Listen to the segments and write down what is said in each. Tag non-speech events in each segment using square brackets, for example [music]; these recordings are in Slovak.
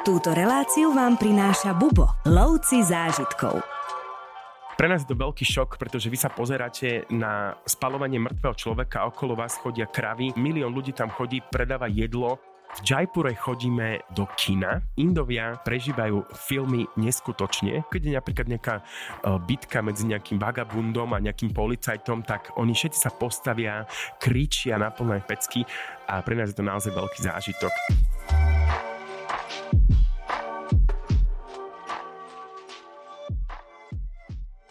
Túto reláciu vám prináša Bubo, lovci zážitkov. Pre nás je to veľký šok, pretože vy sa pozeráte na spalovanie mŕtvého človeka, okolo vás chodia kravy, milión ľudí tam chodí, predáva jedlo, v Jaipure chodíme do kina. Indovia prežívajú filmy neskutočne. Keď je napríklad nejaká e, bitka medzi nejakým vagabundom a nejakým policajtom, tak oni všetci sa postavia, kričia na plné pecky a pre nás je to naozaj veľký zážitok.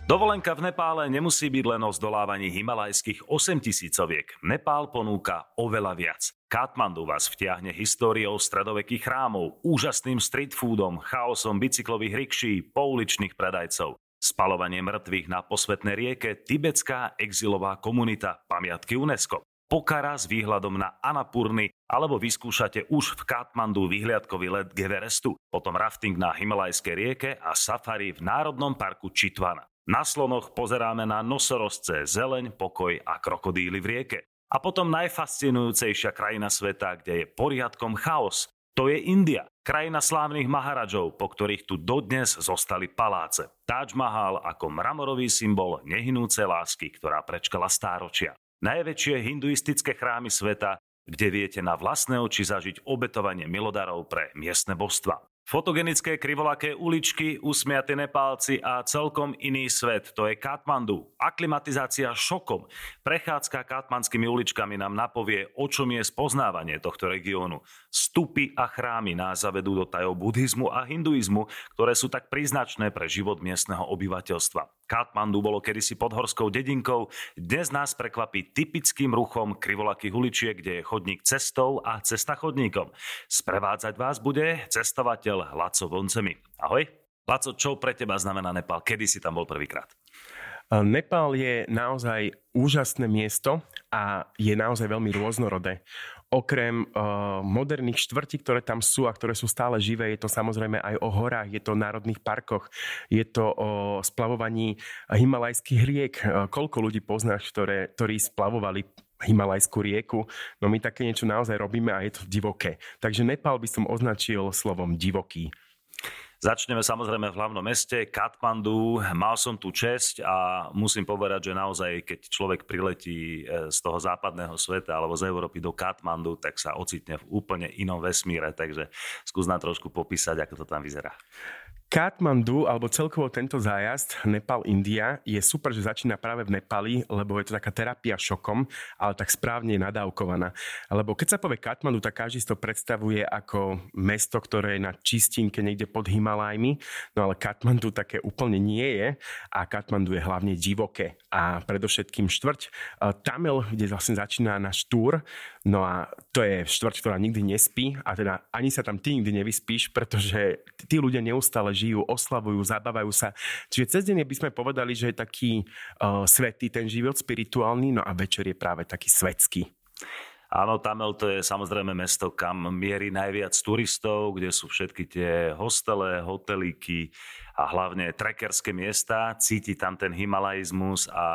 Dovolenka v Nepále nemusí byť len o zdolávaní himalajských 8 tisícoviek. Nepál ponúka oveľa viac. Katmandu vás vtiahne históriou stredovekých chrámov, úžasným street foodom, chaosom bicyklových rikší, pouličných predajcov. Spalovanie mŕtvych na posvetnej rieke, tibetská exilová komunita, pamiatky UNESCO. Pokara s výhľadom na Anapurny alebo vyskúšate už v Katmandu vyhliadkový let k potom rafting na Himalajskej rieke a safari v Národnom parku Čitvana. Na slonoch pozeráme na nosorozce, zeleň, pokoj a krokodíly v rieke. A potom najfascinujúcejšia krajina sveta, kde je poriadkom chaos. To je India, krajina slávnych maharadžov, po ktorých tu dodnes zostali paláce. Taj Mahal ako mramorový symbol nehynúcej lásky, ktorá prečkala stáročia. Najväčšie hinduistické chrámy sveta, kde viete na vlastné oči zažiť obetovanie milodarov pre miestne božstva. Fotogenické krivolaké uličky, usmiaté Nepálci a celkom iný svet. To je Katmandu. Aklimatizácia šokom. Prechádzka katmanskými uličkami nám napovie, o čom je spoznávanie tohto regiónu. Stupy a chrámy nás zavedú do tajov buddhizmu a hinduizmu, ktoré sú tak príznačné pre život miestneho obyvateľstva. Katmandu bolo kedysi podhorskou dedinkou, dnes nás prekvapí typickým ruchom krivolakých uličiek, kde je chodník cestou a cesta chodníkom. Sprevádzať vás bude cestovateľ Laco Voncemi. Ahoj. Laco, čo pre teba znamená Nepal? Kedy si tam bol prvýkrát? Nepal je naozaj úžasné miesto a je naozaj veľmi rôznorodé. Okrem uh, moderných štvrtí, ktoré tam sú a ktoré sú stále živé, je to samozrejme aj o horách, je to o národných parkoch, je to o splavovaní himalajských riek. Uh, koľko ľudí poznáš, ktoré, ktorí splavovali Himalajskú rieku. No my také niečo naozaj robíme a je to divoké. Takže Nepal by som označil slovom divoký. Začneme samozrejme v hlavnom meste, Katmandu. Mal som tu česť a musím povedať, že naozaj, keď človek priletí e, z toho západného sveta alebo z Európy do Katmandu, tak sa ocitne v úplne inom vesmíre, takže skús nám trošku popísať, ako to tam vyzerá. Katmandu, alebo celkovo tento zájazd Nepal-India je super, že začína práve v Nepali, lebo je to taká terapia šokom, ale tak správne je nadávkovaná. Lebo keď sa povie Katmandu, tak každý si to predstavuje ako mesto, ktoré je na čistinke niekde pod Himalajmi, no ale Katmandu také úplne nie je. A Katmandu je hlavne divoké a predovšetkým štvrť Tamil, kde vlastne začína náš túr, no a to je štvrť, ktorá nikdy nespí a teda ani sa tam ty nikdy nevyspíš, pretože tí ľudia neustále žijú, oslavujú, zabávajú sa. Čiže cez deň by sme povedali, že je taký uh, svetý ten život spirituálny, no a večer je práve taký svetský. Áno, Tamel to je samozrejme mesto, kam mierí najviac turistov, kde sú všetky tie hostele, hotelíky a hlavne trekerské miesta. Cíti tam ten himalajizmus a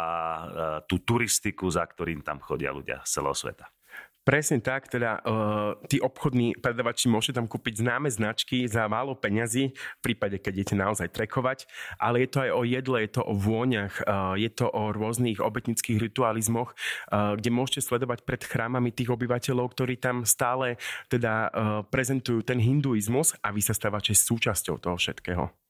tú turistiku, za ktorým tam chodia ľudia z celého sveta. Presne tak, teda uh, tí obchodní predavači môžete tam kúpiť známe značky za málo peňazí, v prípade, keď idete naozaj trekovať, ale je to aj o jedle, je to o vôňach, uh, je to o rôznych obetnických ritualizmoch, uh, kde môžete sledovať pred chrámami tých obyvateľov, ktorí tam stále teda uh, prezentujú ten hinduizmus a vy sa stávate súčasťou toho všetkého.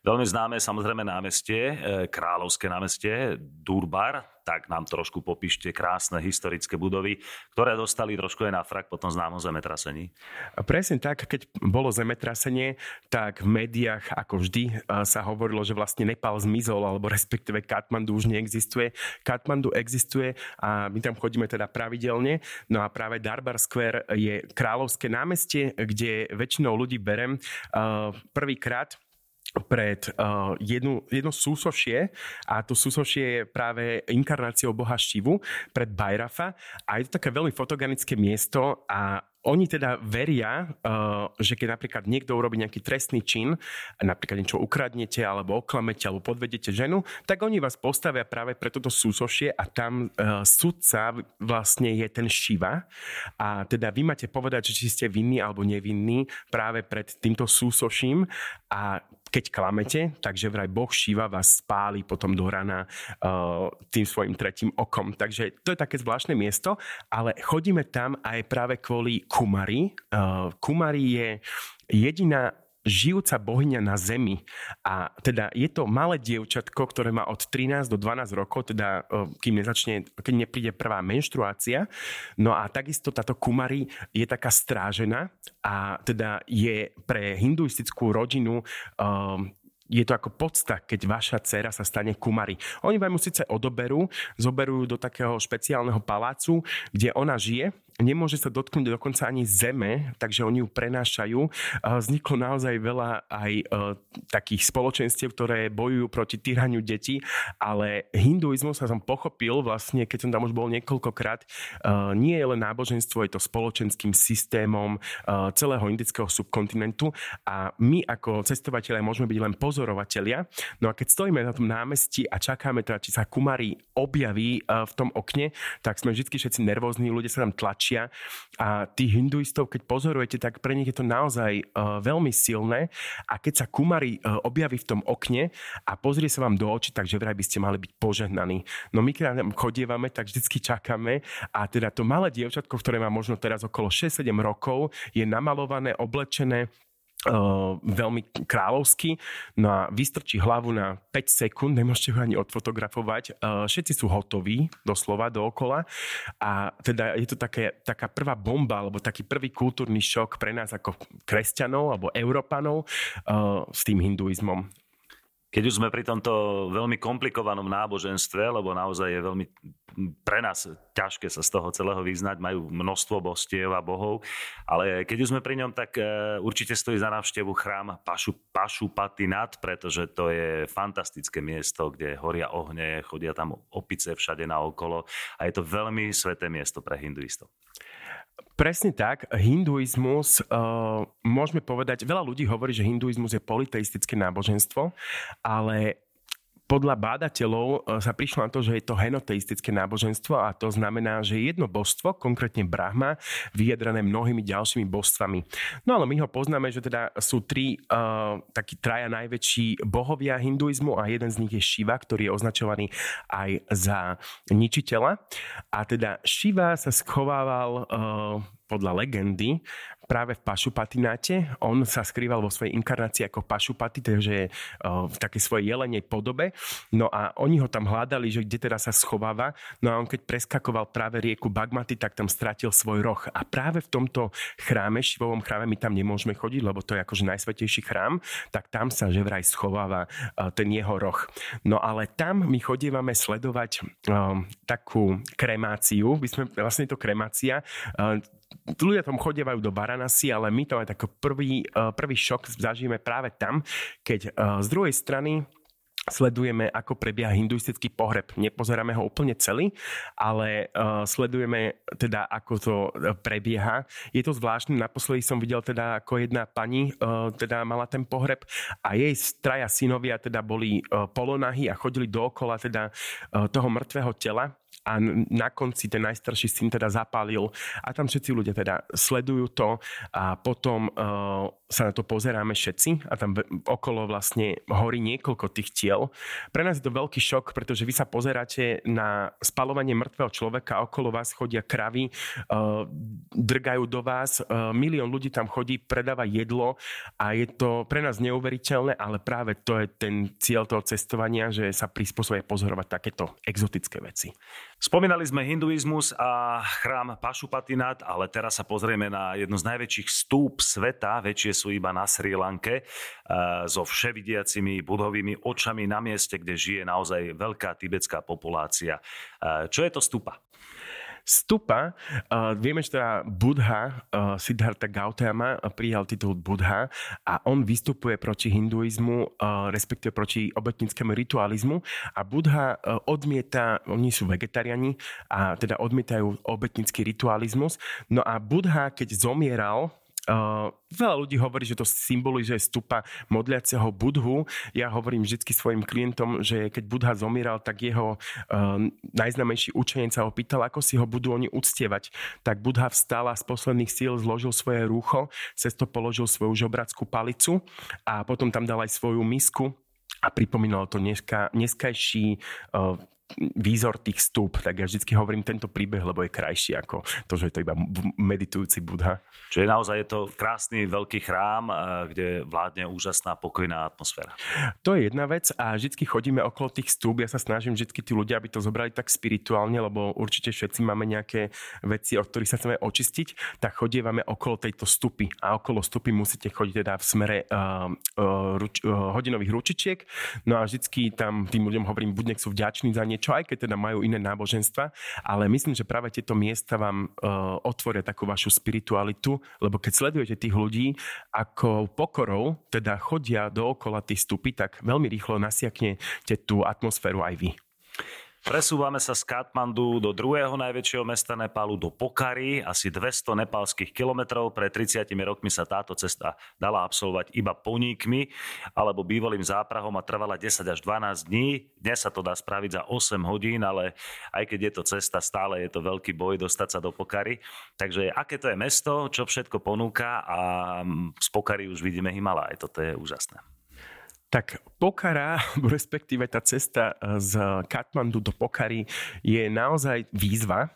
Veľmi známe samozrejme námestie, e, kráľovské námestie, Durbar, tak nám trošku popíšte krásne historické budovy, ktoré dostali trošku aj na frak po tom známom zemetrasení. Presne tak, keď bolo zemetrasenie, tak v médiách ako vždy e, sa hovorilo, že vlastne Nepal zmizol, alebo respektíve Katmandu už neexistuje. Katmandu existuje a my tam chodíme teda pravidelne. No a práve Darbar Square je kráľovské námestie, kde väčšinou ľudí berem e, prvýkrát pred uh, jednu, jedno súsošie a to súsošie je práve inkarnáciou boha Šivu pred Bajrafa. A je to také veľmi fotogenické miesto a oni teda veria, uh, že keď napríklad niekto urobí nejaký trestný čin, napríklad niečo ukradnete, alebo oklamete, alebo podvedete ženu, tak oni vás postavia práve pre toto súsošie a tam uh, sudca vlastne je ten Šiva a teda vy máte povedať, či ste vinní alebo nevinní práve pred týmto súsoším a keď klamete, takže vraj Boh Šiva vás spáli potom do rana uh, tým svojim tretím okom. Takže to je také zvláštne miesto, ale chodíme tam aj práve kvôli Kumari. Uh, Kumari je jediná žijúca bohyňa na zemi. A teda je to malé dievčatko, ktoré má od 13 do 12 rokov, teda kým nezačne, keď nepríde prvá menštruácia. No a takisto táto Kumari je taká strážená a teda je pre hinduistickú rodinu um, je to ako podsta, keď vaša dcera sa stane kumari. Oni vám ju síce odoberú, zoberú do takého špeciálneho palácu, kde ona žije nemôže sa dotknúť dokonca ani zeme, takže oni ju prenášajú. Vzniklo naozaj veľa aj e, takých spoločenstiev, ktoré bojujú proti týraniu detí, ale hinduizmus sa som pochopil vlastne, keď som tam už bol niekoľkokrát, e, nie je len náboženstvo, je to spoločenským systémom e, celého indického subkontinentu a my ako cestovatelia môžeme byť len pozorovatelia. No a keď stojíme na tom námestí a čakáme teda, či sa Kumari objaví v tom okne, tak sme vždy všetci nervózni, ľudia sa tam tlačia. A tých hinduistov, keď pozorujete, tak pre nich je to naozaj uh, veľmi silné. A keď sa Kumari uh, objaví v tom okne a pozrie sa vám do očí, takže vraj by ste mali byť požehnaní. No my keď chodievame, tak vždycky čakáme a teda to malé dievčatko, ktoré má možno teraz okolo 6-7 rokov, je namalované, oblečené Uh, veľmi kráľovský, no a vystrčí hlavu na 5 sekúnd, nemôžete ho ani odfotografovať. Uh, všetci sú hotoví, doslova, dookola. A teda je to také, taká prvá bomba, alebo taký prvý kultúrny šok pre nás ako kresťanov alebo Európanov uh, s tým hinduizmom. Keď už sme pri tomto veľmi komplikovanom náboženstve, lebo naozaj je veľmi pre nás ťažké sa z toho celého vyznať, majú množstvo bostiev a bohov, ale keď už sme pri ňom, tak e, určite stojí za návštevu chrám Pašu, Pašu Patinat, pretože to je fantastické miesto, kde horia ohne, chodia tam opice všade naokolo a je to veľmi sveté miesto pre hinduistov. Presne tak. Hinduizmus, uh, môžeme povedať, veľa ľudí hovorí, že hinduizmus je politeistické náboženstvo, ale podľa bádateľov e, sa prišlo na to, že je to henoteistické náboženstvo a to znamená, že jedno božstvo, konkrétne Brahma, vyjadrené mnohými ďalšími božstvami. No ale my ho poznáme, že teda sú tri uh, takí traja najväčší bohovia hinduizmu a jeden z nich je Shiva, ktorý je označovaný aj za ničiteľa. A teda Shiva sa schovával uh, podľa legendy práve v Pašupatináte. On sa skrýval vo svojej inkarnácii ako Pašupati, takže v takej svojej jelenej podobe. No a oni ho tam hľadali, že kde teda sa schováva. No a on keď preskakoval práve rieku Bagmaty, tak tam stratil svoj roh. A práve v tomto chráme, Šivovom chráme, my tam nemôžeme chodiť, lebo to je akože najsvetejší chrám, tak tam sa že vraj schováva ten jeho roh. No ale tam my chodívame sledovať um, takú kremáciu, my sme, vlastne to kremácia, uh, ľudia tam chodievajú do Baranasi, ale my to aj tak prvý, eh, prvý šok zažijeme práve tam, keď eh, z druhej strany sledujeme, ako prebieha hinduistický pohreb. Nepozeráme ho úplne celý, ale uh, sledujeme teda, ako to prebieha. Je to zvláštne, naposledy som videl teda, ako jedna pani uh, teda mala ten pohreb a jej traja synovia teda boli uh, polonahy a chodili dookola teda uh, toho mŕtvého tela a na konci ten najstarší syn teda zapálil. A tam všetci ľudia teda sledujú to a potom uh, sa na to pozeráme všetci a tam okolo vlastne horí niekoľko tých tiel. Pre nás je to veľký šok, pretože vy sa pozeráte na spalovanie mŕtvého človeka, okolo vás chodia kravy, uh, drgajú do vás, uh, milión ľudí tam chodí, predáva jedlo a je to pre nás neuveriteľné, ale práve to je ten cieľ toho cestovania, že sa prispôsobuje pozorovať takéto exotické veci. Spomínali sme hinduizmus a chrám Pašupatinat, ale teraz sa pozrieme na jednu z najväčších stúp sveta. Väčšie sú iba na Sri Lanke eh, so vševidiacimi budovými očami na mieste, kde žije naozaj veľká tibetská populácia. Eh, čo je to stupa? Stupa, uh, vieme, že teda Budha, uh, Siddhartha Gautama prijal titul Budha a on vystupuje proti hinduizmu, uh, respektíve proti obetnickému ritualizmu a Budha uh, odmieta, oni sú vegetariani a teda odmietajú obetnický ritualizmus. No a Budha, keď zomieral, Uh, veľa ľudí hovorí, že to symbolizuje stupa modliaceho Budhu. Ja hovorím vždy svojim klientom, že keď Budha zomieral, tak jeho uh, najznamejší učenec sa ho pýtal, ako si ho budú oni uctievať. Tak Budha vstal a z posledných síl zložil svoje rúcho, cez to položil svoju žobrackú palicu a potom tam dal aj svoju misku a pripomínalo to dneska, dneskajší uh, výzor tých stúp, tak ja vždy hovorím tento príbeh, lebo je krajší ako to, že je to iba meditujúci Budha. Čiže naozaj je to krásny veľký chrám, kde vládne úžasná pokojná atmosféra. To je jedna vec a vždy chodíme okolo tých stúp. Ja sa snažím vždy tí ľudia, aby to zobrali tak spirituálne, lebo určite všetci máme nejaké veci, od ktorých sa chceme očistiť, tak chodievame okolo tejto stupy a okolo stupy musíte chodiť teda v smere uh, uh, ruč, uh, hodinových ručičiek. No a vždycky tam tým ľuďom hovorím, buď nech sú vďační za niečo, aj keď teda majú iné náboženstva, ale myslím, že práve tieto miesta vám uh, otvoria takú vašu spiritualitu, lebo keď sledujete tých ľudí, ako pokorou teda chodia dookola tých stupy, tak veľmi rýchlo nasiaknete tú atmosféru aj vy. Presúvame sa z Katmandu do druhého najväčšieho mesta Nepálu, do Pokary, asi 200 nepálskych kilometrov. Pre 30 rokmi sa táto cesta dala absolvovať iba poníkmi alebo bývalým záprahom a trvala 10 až 12 dní. Dnes sa to dá spraviť za 8 hodín, ale aj keď je to cesta, stále je to veľký boj dostať sa do Pokary. Takže aké to je mesto, čo všetko ponúka a z Pokary už vidíme Himalaj. Toto je úžasné. Tak Pokara, [laughs] respektíve tá cesta e, z Katmandu do Pokary je naozaj výzva.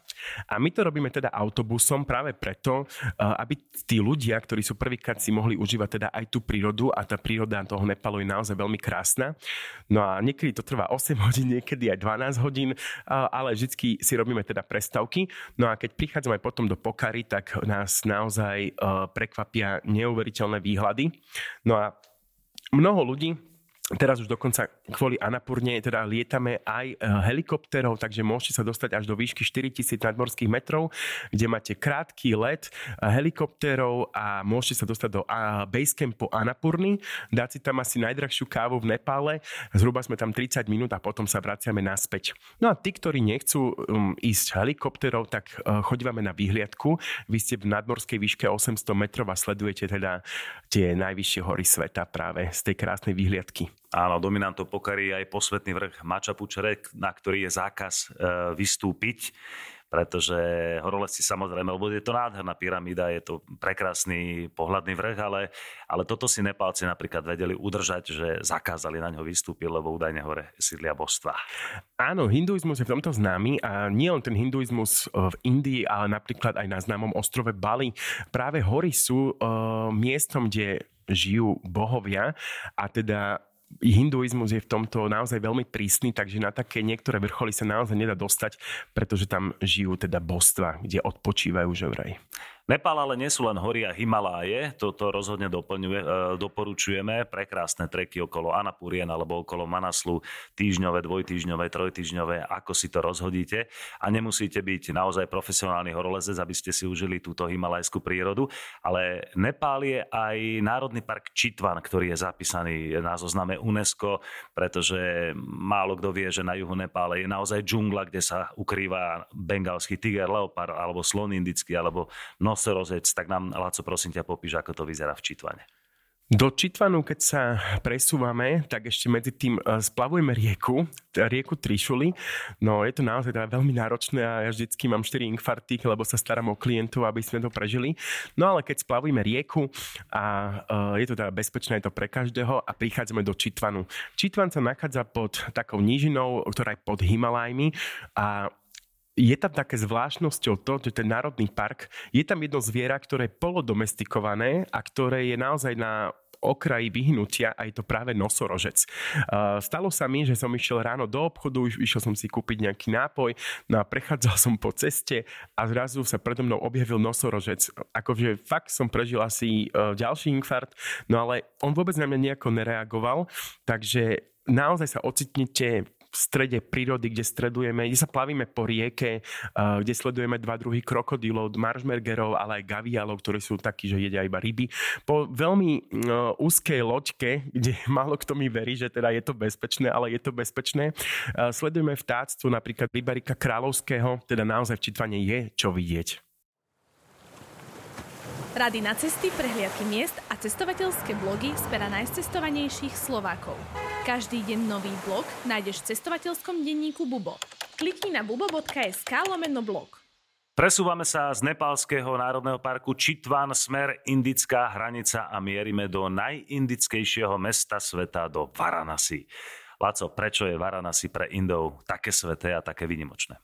A my to robíme teda autobusom práve preto, e, aby tí ľudia, ktorí sú prvýkrát si mohli užívať teda aj tú prírodu a tá príroda toho Nepalu je naozaj veľmi krásna. No a niekedy to trvá 8 [laughs] hodín, niekedy aj 12 hodín, ale vždy si robíme teda prestavky. No a keď prichádzame potom do Pokary, tak nás naozaj e, prekvapia neuveriteľné výhľady. No a mnoho ľudí Teraz už dokonca kvôli Anapurne teda lietame aj e, helikopterov, takže môžete sa dostať až do výšky 4000 nadmorských metrov, kde máte krátky let e, helikopterov a môžete sa dostať do basecampu Anapurny, dať si tam asi najdrahšiu kávu v Nepále, zhruba sme tam 30 minút a potom sa vraciame naspäť. No a tí, ktorí nechcú um, ísť helikopterov, tak uh, chodívame na výhliadku. Vy ste v nadmorskej výške 800 metrov a sledujete teda tie najvyššie hory sveta práve z tej krásnej výhliadky. Áno, dominantou Pokary aj posvetný vrch Mačapučerek, na ktorý je zákaz e, vystúpiť pretože horolezci samozrejme, lebo je to nádherná pyramída, je to prekrásny pohľadný vrch, ale, ale toto si Nepálci napríklad vedeli udržať, že zakázali na ňo vystúpiť, lebo údajne hore sídlia božstva. Áno, hinduizmus je v tomto známy a nie len ten hinduizmus v Indii, ale napríklad aj na známom ostrove Bali. Práve hory sú uh, miestom, kde žijú bohovia a teda hinduizmus je v tomto naozaj veľmi prísny, takže na také niektoré vrcholy sa naozaj nedá dostať, pretože tam žijú teda božstva, kde odpočívajú že vraj. Nepál ale nie sú len hory a Himaláje, toto rozhodne e, doporučujeme. Prekrásne treky okolo Anapurien alebo okolo Manaslu, týždňové, dvojtýždňové, trojtýždňové, ako si to rozhodíte. A nemusíte byť naozaj profesionálny horolezec, aby ste si užili túto himalajskú prírodu. Ale Nepál je aj Národný park Čitvan, ktorý je zapísaný na zozname UNESCO, pretože málo kto vie, že na juhu Nepále je naozaj džungla, kde sa ukrýva bengalský tiger, leopard alebo slon indický alebo no nosorozec, tak nám, Laco, prosím ťa, popíš, ako to vyzerá v Čitvane. Do Čitvanu, keď sa presúvame, tak ešte medzi tým e, splavujeme rieku, rieku Trišuli. No je to naozaj teda veľmi náročné a ja vždycky mám 4 infarty, lebo sa starám o klientov, aby sme to prežili. No ale keď splavujeme rieku a uh, je to teda bezpečné, je to pre každého a prichádzame do Čitvanu. Čitvan sa nachádza pod takou nížinou, ktorá je pod Himalajmi a je tam také zvláštnosťou to, že ten národný park, je tam jedno zviera, ktoré je polodomestikované a ktoré je naozaj na okraji vyhnutia a je to práve nosorožec. Uh, stalo sa mi, že som išiel ráno do obchodu, išiel som si kúpiť nejaký nápoj, no a prechádzal som po ceste a zrazu sa predo mnou objavil nosorožec. Akože fakt som prežil asi uh, ďalší infarkt, no ale on vôbec na mňa nejako nereagoval, takže naozaj sa ocitnete strede prírody, kde stredujeme, kde sa plavíme po rieke, kde sledujeme dva druhy krokodílov, maržmergerov, ale aj gavialov, ktorí sú takí, že jedia iba ryby. Po veľmi úzkej loďke, kde [laughs] málo kto mi verí, že teda je to bezpečné, ale je to bezpečné. Sledujeme vtáctvo napríklad rybarika kráľovského, teda naozaj v Čitvane je čo vidieť. Rady na cesty, prehliadky miest a cestovateľské blogy z pera najcestovanejších Slovákov. Každý deň nový blog nájdeš v cestovateľskom denníku Bubo. Klikni na bubo.sk lomeno blog. Presúvame sa z Nepálskeho národného parku Čitvan smer indická hranica a mierime do najindickejšieho mesta sveta, do Varanasi. Laco, prečo je Varanasi pre Indov také sveté a také vynimočné?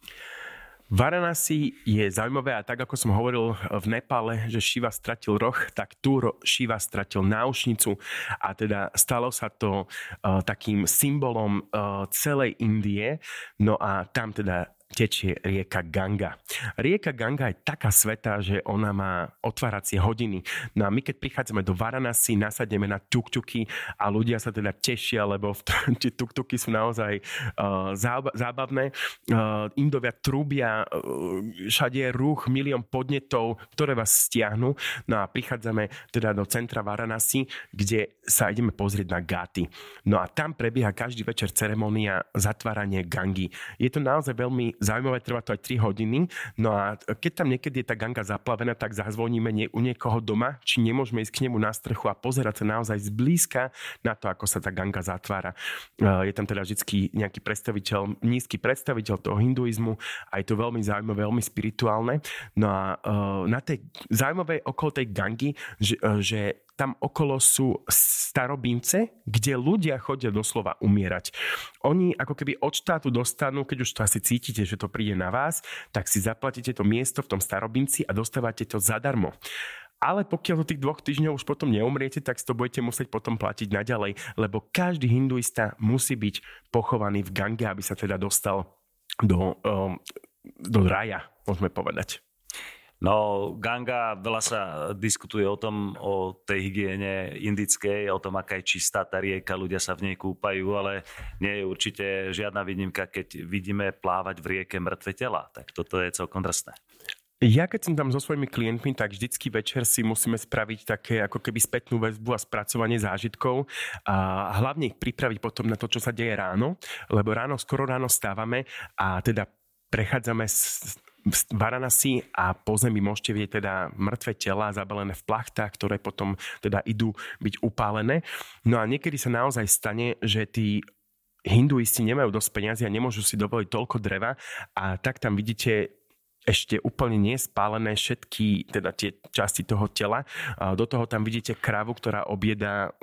Varanasi je zaujímavé a tak ako som hovoril v Nepale, že Šiva stratil roh, tak tu Šiva stratil náušnicu a teda stalo sa to uh, takým symbolom uh, celej Indie. No a tam teda tečie rieka Ganga. Rieka Ganga je taká sveta, že ona má otváracie hodiny. No a my keď prichádzame do Varanasi, nasadneme na tuktuky a ľudia sa teda tešia, lebo tie tuktuky sú naozaj uh, zábavné. Uh, Indovia trúbia, uh, všade je ruch, milión podnetov, ktoré vás stiahnu. No a prichádzame teda do centra Varanasi, kde sa ideme pozrieť na Gáty. No a tam prebieha každý večer ceremonia zatváranie Gangy. Je to naozaj veľmi zaujímavé, trvá to aj 3 hodiny. No a keď tam niekedy je tá ganga zaplavená, tak zazvoníme nie, u niekoho doma, či nemôžeme ísť k nemu na strechu a pozerať sa naozaj zblízka na to, ako sa tá ganga zatvára. Je tam teda vždy nejaký predstaviteľ, nízky predstaviteľ toho hinduizmu a je to veľmi zaujímavé, veľmi spirituálne. No a na tej zaujímavej okolo tej gangy, že, že tam okolo sú starobince, kde ľudia chodia doslova umierať. Oni ako keby od štátu dostanú, keď už to asi cítite, že to príde na vás, tak si zaplatíte to miesto v tom starobinci a dostávate to zadarmo. Ale pokiaľ do tých dvoch týždňov už potom neumriete, tak si to budete musieť potom platiť naďalej, lebo každý hinduista musí byť pochovaný v Gange, aby sa teda dostal do, um, do raja, môžeme povedať. No, Ganga, veľa sa diskutuje o tom, o tej hygiene indickej, o tom, aká je čistá tá rieka, ľudia sa v nej kúpajú, ale nie je určite žiadna výnimka, keď vidíme plávať v rieke mŕtve tela. Tak toto je celkom drsné. Ja keď som tam so svojimi klientmi, tak vždycky večer si musíme spraviť také ako keby spätnú väzbu a spracovanie zážitkov a hlavne ich pripraviť potom na to, čo sa deje ráno, lebo ráno, skoro ráno stávame a teda prechádzame v Varanasi a po zemi môžete vidieť teda mŕtve tela zabalené v plachtách, ktoré potom teda idú byť upálené. No a niekedy sa naozaj stane, že tí hinduisti nemajú dosť peniazy a nemôžu si dovoliť toľko dreva a tak tam vidíte ešte úplne nie spálené všetky teda tie časti toho tela. Do toho tam vidíte kravu, ktorá obieda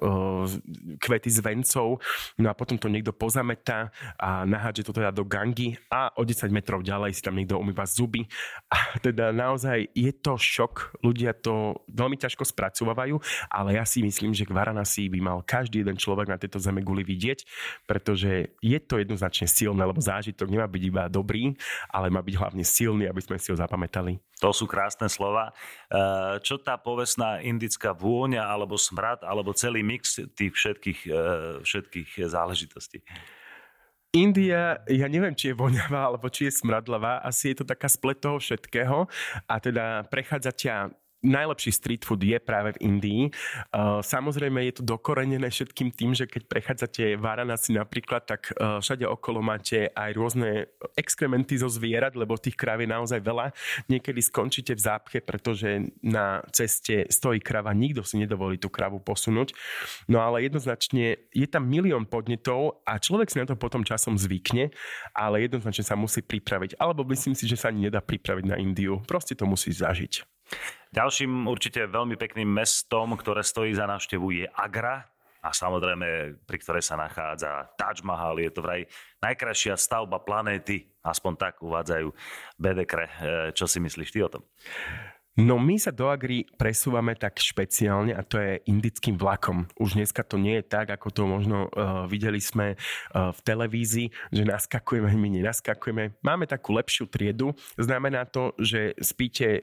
kvety z vencov, no a potom to niekto pozametá a nahádže to teda do gangy a o 10 metrov ďalej si tam niekto umýva zuby. A teda naozaj je to šok, ľudia to veľmi ťažko spracovávajú, ale ja si myslím, že Varanasi by mal každý jeden človek na tejto zeme guli vidieť, pretože je to jednoznačne silné, lebo zážitok nemá byť iba dobrý, ale má byť hlavne silný, aby sme si ho zapamätali. To sú krásne slova. E, čo tá povestná indická vôňa, alebo smrad, alebo celý mix tých všetkých, e, všetkých záležitostí? India, ja neviem, či je voňavá, alebo či je smradlavá, asi je to taká splet toho všetkého a teda prechádza ťa najlepší street food je práve v Indii. Uh, samozrejme je to dokorenené všetkým tým, že keď prechádzate Varanasi napríklad, tak uh, všade okolo máte aj rôzne exkrementy zo zvierat, lebo tých kráv je naozaj veľa. Niekedy skončíte v zápche, pretože na ceste stojí krava, nikto si nedovolí tú kravu posunúť. No ale jednoznačne je tam milión podnetov a človek si na to potom časom zvykne, ale jednoznačne sa musí pripraviť. Alebo myslím si, že sa ani nedá pripraviť na Indiu. Proste to musí zažiť. Ďalším určite veľmi pekným mestom, ktoré stojí za návštevu je Agra a samozrejme, pri ktorej sa nachádza Taj Mahal. Je to vraj najkrajšia stavba planéty, aspoň tak uvádzajú Bedekre. Čo si myslíš ty o tom? No my sa do Agri presúvame tak špeciálne a to je indickým vlakom. Už dneska to nie je tak, ako to možno uh, videli sme uh, v televízii, že naskakujeme, my nenaskakujeme. Máme takú lepšiu triedu. Znamená to, že spíte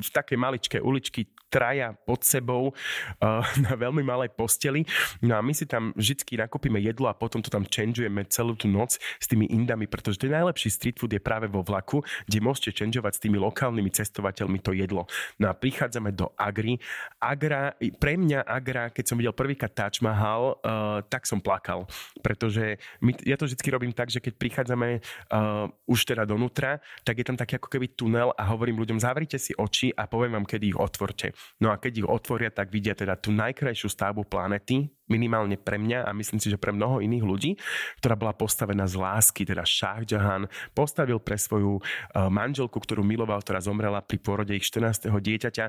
v takej maličkej uličky traja pod sebou uh, na veľmi malej posteli. No a my si tam vždy nakúpime jedlo a potom to tam changeujeme celú tú noc s tými indami, pretože ten najlepší street food je práve vo vlaku, kde môžete changeovať s tými lokálnymi cestovateľmi to jedlo. No a prichádzame do Agri. Agra, pre mňa Agra, keď som videl prvýkrát Taj Mahal, uh, tak som plakal. Pretože my, ja to vždy robím tak, že keď prichádzame uh, už teda donútra, tak je tam taký ako keby tunel a hovorím ľuďom, zavrite si oči a poviem vám, kedy ich otvorte. No a keď ich otvoria, tak vidia teda tú najkrajšiu stavbu planety, minimálne pre mňa a myslím si, že pre mnoho iných ľudí, ktorá bola postavená z lásky, teda Shah Jahan postavil pre svoju uh, manželku, ktorú miloval, ktorá zomrela pri pôrode ich 14. dieťaťa,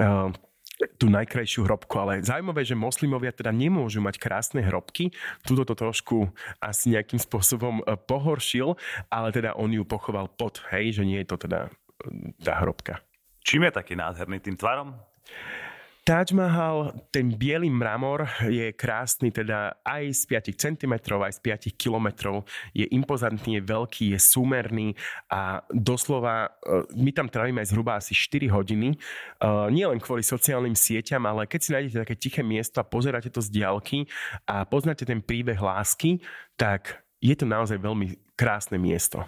uh, tú najkrajšiu hrobku, ale zaujímavé, že moslimovia teda nemôžu mať krásne hrobky. Tuto to trošku asi nejakým spôsobom e, pohoršil, ale teda on ju pochoval pod, hej, že nie je to teda tá hrobka. Čím je taký nádherný tým tvarom? Taj Mahal, ten biely mramor je krásny teda aj z 5 cm, aj z 5 km. Je impozantný, je veľký, je súmerný a doslova e, my tam trávime aj zhruba asi 4 hodiny. E, nie len kvôli sociálnym sieťam, ale keď si nájdete také tiché miesto a pozeráte to z diálky a poznáte ten príbeh lásky, tak je to naozaj veľmi krásne miesto.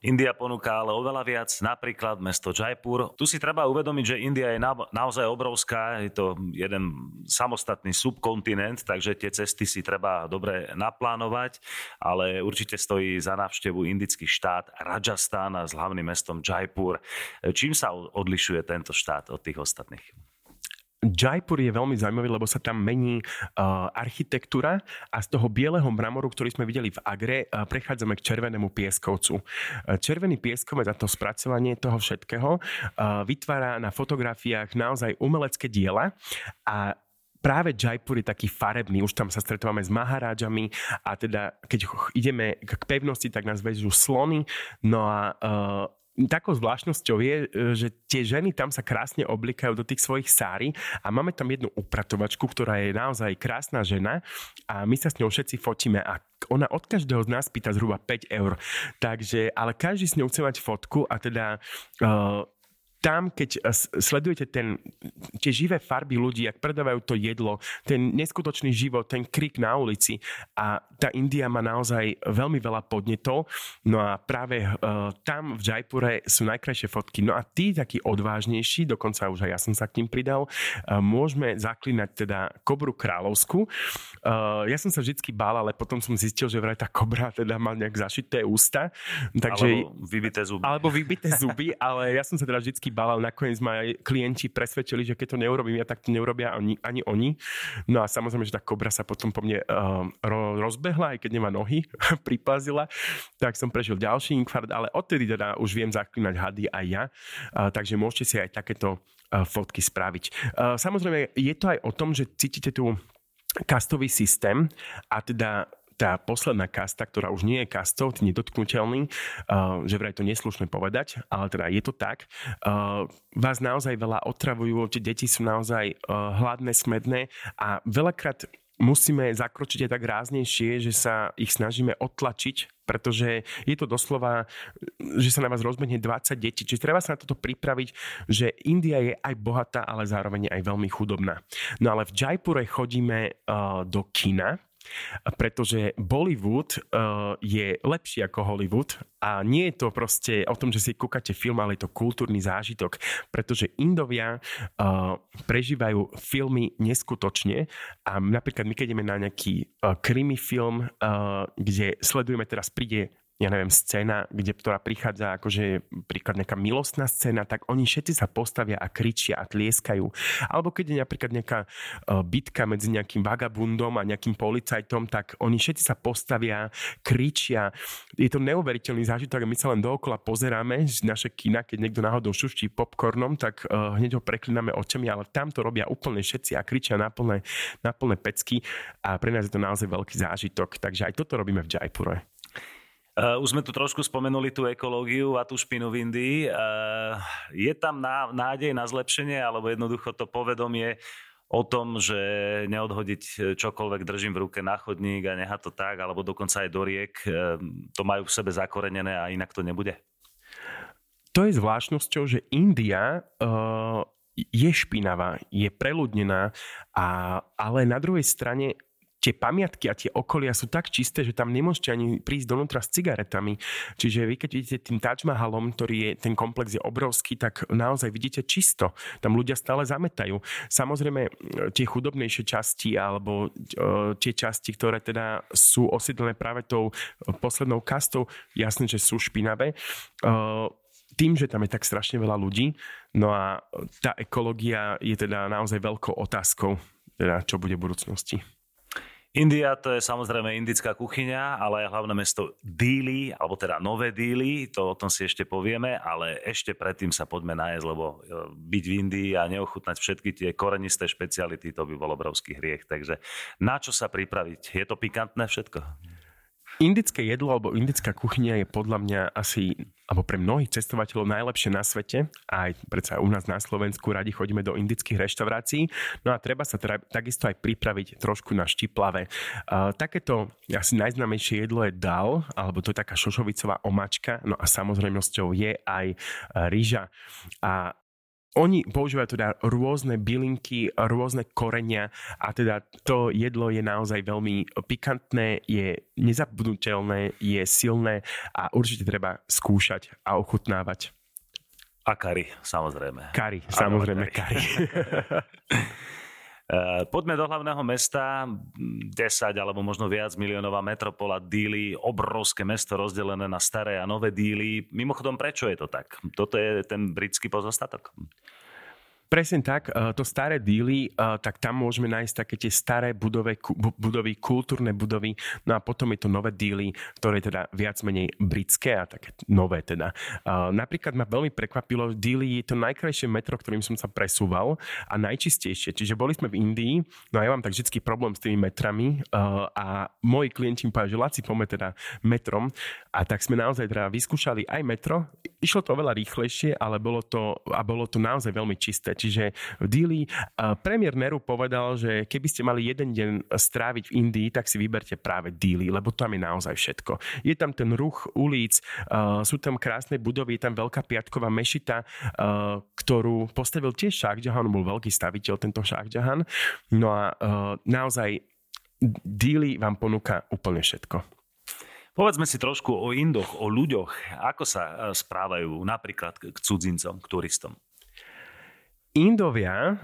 India ponúka ale oveľa viac, napríklad mesto Jaipur. Tu si treba uvedomiť, že India je na, naozaj obrovská, je to jeden samostatný subkontinent, takže tie cesty si treba dobre naplánovať, ale určite stojí za návštevu indický štát Rajasthan s hlavným mestom Jaipur. Čím sa odlišuje tento štát od tých ostatných? Jaipur je veľmi zaujímavý, lebo sa tam mení uh, architektúra a z toho bieleho mramoru, ktorý sme videli v Agre, uh, prechádzame k červenému pieskovcu. Uh, červený pieskovec a to spracovanie toho všetkého uh, vytvára na fotografiách naozaj umelecké diela a práve Jaipur je taký farebný, už tam sa stretávame s maharáďami a teda keď ideme k pevnosti, tak nás vezú slony, no a uh, takou zvláštnosťou je, e, že tie ženy tam sa krásne oblikajú do tých svojich sári a máme tam jednu upratovačku, ktorá je naozaj krásna žena a my sa s ňou všetci fotíme a ona od každého z nás pýta zhruba 5 eur. Takže, ale každý s ňou chce mať fotku a teda uh, tam, keď eh, sledujete ten, tie živé farby ľudí, ak predávajú to jedlo, ten neskutočný život, ten krik na ulici a tá India má naozaj veľmi veľa podnetov, no a práve uh, tam v Jaipure sú najkrajšie fotky. No a tí takí odvážnejší, dokonca už aj ja som sa k ním pridal, uh, môžeme zaklinať teda kobru kráľovskú. Uh, ja som sa vždycky bál, ale potom som zistil, že vraj tá kobra teda má nejak zašité ústa. Takže, alebo vybité zuby. Alebo vybité zuby, ale ja som sa teda vždycky bál, ale nakoniec ma aj klienti presvedčili, že keď to neurobím ja, tak to neurobia ani, ani oni. No a samozrejme, že tá kobra sa potom po mne uh, rozbehla, aj keď nemá nohy, [laughs] pripazila, tak som prežil ďalší infarkt, ale odtedy teda už viem zaklinať hady aj ja, uh, takže môžete si aj takéto uh, fotky spraviť. Uh, samozrejme, je to aj o tom, že cítite tu kastový systém a teda tá posledná kasta, ktorá už nie je kastou, tým nedotknutelný, uh, že vraj to neslušné povedať, ale teda je to tak, uh, vás naozaj veľa otravujú, tie deti sú naozaj uh, hladné, smedné a veľakrát musíme zakročiť aj tak ráznejšie, že sa ich snažíme odtlačiť, pretože je to doslova, že sa na vás rozbehne 20 detí. Čiže treba sa na toto pripraviť, že India je aj bohatá, ale zároveň aj veľmi chudobná. No ale v Jaipure chodíme uh, do kina, pretože Bollywood uh, je lepší ako Hollywood a nie je to proste o tom, že si kúkate film, ale je to kultúrny zážitok, pretože Indovia uh, prežívajú filmy neskutočne a napríklad my keď ideme na nejaký uh, krimi film, uh, kde sledujeme teraz príde ja neviem, scéna, kde, ktorá prichádza akože príklad nejaká milostná scéna, tak oni všetci sa postavia a kričia a tlieskajú. Alebo keď je napríklad nejaká uh, bitka medzi nejakým vagabundom a nejakým policajtom, tak oni všetci sa postavia, kričia. Je to neuveriteľný zážitok a my sa len dookola pozeráme z naše kina, keď niekto náhodou šuští popcornom, tak uh, hneď ho prekliname očami, ale tam to robia úplne všetci a kričia na plné, na plné pecky a pre nás je to naozaj veľký zážitok. Takže aj toto robíme v Jaipure. Uh, už sme tu trošku spomenuli tú ekológiu a tú špinu v Indii. Uh, je tam ná, nádej na zlepšenie, alebo jednoducho to povedomie o tom, že neodhodiť čokoľvek držím v ruke na chodník a nechá to tak, alebo dokonca aj do riek, uh, to majú v sebe zakorenené a inak to nebude? To je zvláštnosťou, že India je špinavá, je preľudnená, a, ale na druhej strane tie pamiatky a tie okolia sú tak čisté, že tam nemôžete ani prísť donútra s cigaretami. Čiže vy keď vidíte tým Taj Mahalom, ktorý je, ten komplex je obrovský, tak naozaj vidíte čisto. Tam ľudia stále zametajú. Samozrejme, tie chudobnejšie časti alebo uh, tie časti, ktoré teda sú osídlené práve tou poslednou kastou, jasné, že sú špinavé. Uh, tým, že tam je tak strašne veľa ľudí, no a tá ekológia je teda naozaj veľkou otázkou, teda čo bude v budúcnosti. India to je samozrejme indická kuchyňa, ale aj hlavné mesto Dili, alebo teda nové Dili, to o tom si ešte povieme, ale ešte predtým sa poďme najesť, lebo e, byť v Indii a neochutnať všetky tie korenisté špeciality, to by bol obrovský hriech. Takže na čo sa pripraviť? Je to pikantné všetko? Indické jedlo alebo indická kuchyňa je podľa mňa asi, alebo pre mnohých cestovateľov najlepšie na svete. Aj predsa u nás na Slovensku radi chodíme do indických reštaurácií. No a treba sa teda takisto aj pripraviť trošku na štiplavé. Uh, takéto asi najznámejšie jedlo je dal, alebo to je taká šošovicová omačka. No a samozrejmosťou je aj rýža. A oni používajú teda rôzne bylinky, rôzne korenia a teda to jedlo je naozaj veľmi pikantné, je nezabudnutelné, je silné a určite treba skúšať a ochutnávať. A kari, samozrejme. Kari, samozrejme kari. Eh, [laughs] poďme do hlavného mesta, 10 alebo možno viac miliónová metropola Díly, obrovské mesto rozdelené na staré a nové Díly. Mimochodom, prečo je to tak? Toto je ten britský pozostatok. Presne tak, e, to staré díly, e, tak tam môžeme nájsť také tie staré budove, budovy, kultúrne budovy, no a potom je to nové díly, ktoré je teda viac menej britské a také nové teda. E, napríklad ma veľmi prekvapilo, díly je to najkrajšie metro, ktorým som sa presúval a najčistejšie. Čiže boli sme v Indii, no a ja mám tak vždy problém s tými metrami a moji klienti mi povedali, že Laci, poďme teda metrom a tak sme naozaj teda vyskúšali aj metro, išlo to oveľa rýchlejšie, ale bolo to, a bolo to naozaj veľmi čisté. Čiže v Dili premiér Neru povedal, že keby ste mali jeden deň stráviť v Indii, tak si vyberte práve Dili, lebo tam je naozaj všetko. Je tam ten ruch ulic, sú tam krásne budovy, je tam veľká piatková mešita, ktorú postavil tiež Shah bol veľký staviteľ tento Shah. No a naozaj Dili vám ponúka úplne všetko. Povedzme si trošku o Indoch, o ľuďoch. Ako sa správajú napríklad k cudzincom, k turistom? Indovia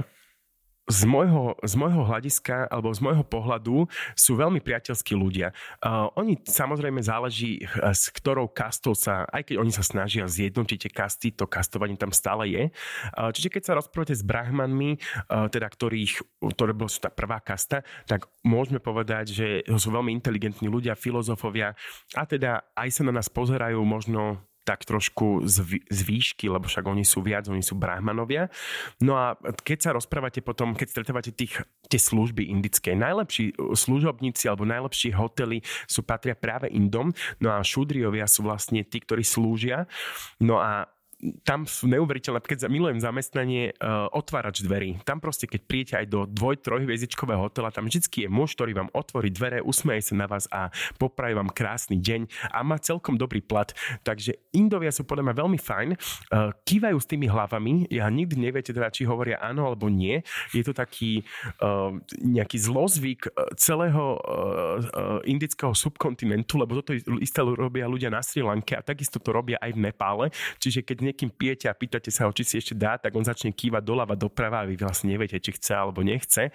z môjho, z môjho hľadiska alebo z môjho pohľadu sú veľmi priateľskí ľudia. Uh, oni samozrejme záleží, eh, s ktorou kastou sa, aj keď oni sa snažia zjednotiť tie kasty, to kastovanie tam stále je. Uh, čiže keď sa rozprávate s brahmanmi, uh, teda ktorých, ktoré bolo tá prvá kasta, tak môžeme povedať, že sú veľmi inteligentní ľudia, filozofovia a teda aj sa na nás pozerajú možno tak trošku z, z výšky, lebo však oni sú viac, oni sú brahmanovia. No a keď sa rozprávate potom, keď stretávate tých, tie služby indické, najlepší služobníci alebo najlepší hotely sú patria práve Indom, no a šudriovia sú vlastne tí, ktorí slúžia. No a tam sú neuveriteľné, keď milujem zamestnanie, uh, otvárač dverí. Tam proste, keď príjete aj do dvoj, trojhviezdičkového hotela, tam vždy je muž, ktorý vám otvorí dvere, usmeje sa na vás a popraví vám krásny deň a má celkom dobrý plat. Takže Indovia sú podľa mňa veľmi fajn, uh, kývajú s tými hlavami, ja nikdy neviete teda, či hovoria áno alebo nie. Je to taký uh, nejaký zlozvyk celého uh, uh, indického subkontinentu, lebo toto isté robia ľudia na Sri Lanke a takisto to robia aj v Nepále. Čiže keď niekým pijete a pýtate sa ho, či si ešte dá, tak on začne kývať doľava, doprava a vy vlastne neviete, či chce alebo nechce.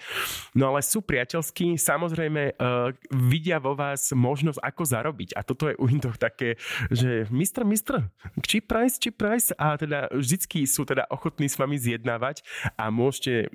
No ale sú priateľskí, samozrejme uh, vidia vo vás možnosť, ako zarobiť. A toto je u Indov také, že mistr, mistr, cheap price, cheap price a teda vždycky sú teda ochotní s vami zjednávať a môžete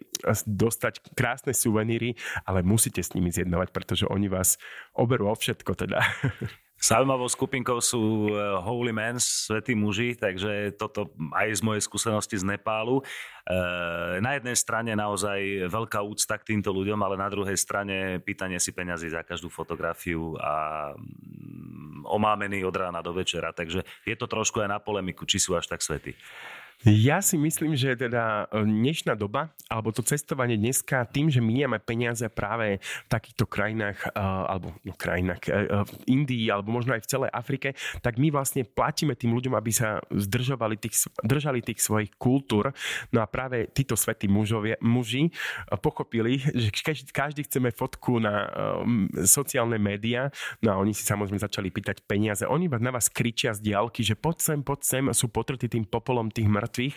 dostať krásne suveníry, ale musíte s nimi zjednávať, pretože oni vás oberú o všetko teda. [laughs] Zaujímavou skupinkou sú eh, Holy Men, svetí muži, takže toto aj z mojej skúsenosti z Nepálu. Eh, na jednej strane naozaj veľká úcta k týmto ľuďom, ale na druhej strane pýtanie si peňazí za každú fotografiu a mm, omámení od rána do večera, takže je to trošku aj na polemiku, či sú až tak svety. Ja si myslím, že teda e, dnešná doba, alebo to cestovanie dneska, tým, že miniame peniaze práve v takýchto krajinách, e, alebo no, krajinách e, v Indii, alebo možno aj v celej Afrike, tak my vlastne platíme tým ľuďom, aby sa zdržovali tých, držali tých svojich kultúr. No a práve títo svetí mužovie, muži pochopili, že každý, chceme fotku na sociálne médiá, no a oni si samozrejme začali pýtať peniaze. Oni na vás kričia z diálky, že poď sem, poď sem, sú potrtí tým popolom tých mŕtvych mŕtvych.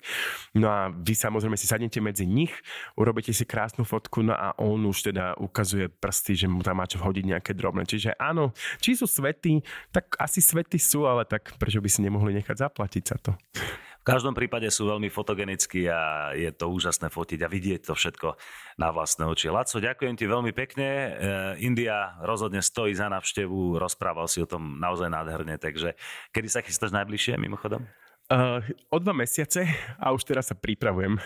No a vy samozrejme si sadnete medzi nich, urobíte si krásnu fotku, no a on už teda ukazuje prsty, že mu tam má čo vhodiť nejaké drobné. Čiže áno, či sú svety, tak asi svety sú, ale tak prečo by si nemohli nechať zaplatiť za to? V každom prípade sú veľmi fotogenickí a je to úžasné fotiť a vidieť to všetko na vlastné oči. Laco, ďakujem ti veľmi pekne. E, India rozhodne stojí za návštevu, rozprával si o tom naozaj nádherne, takže kedy sa chystáš najbližšie mimochodom? Uh, o dva mesiace a už teraz sa pripravujem.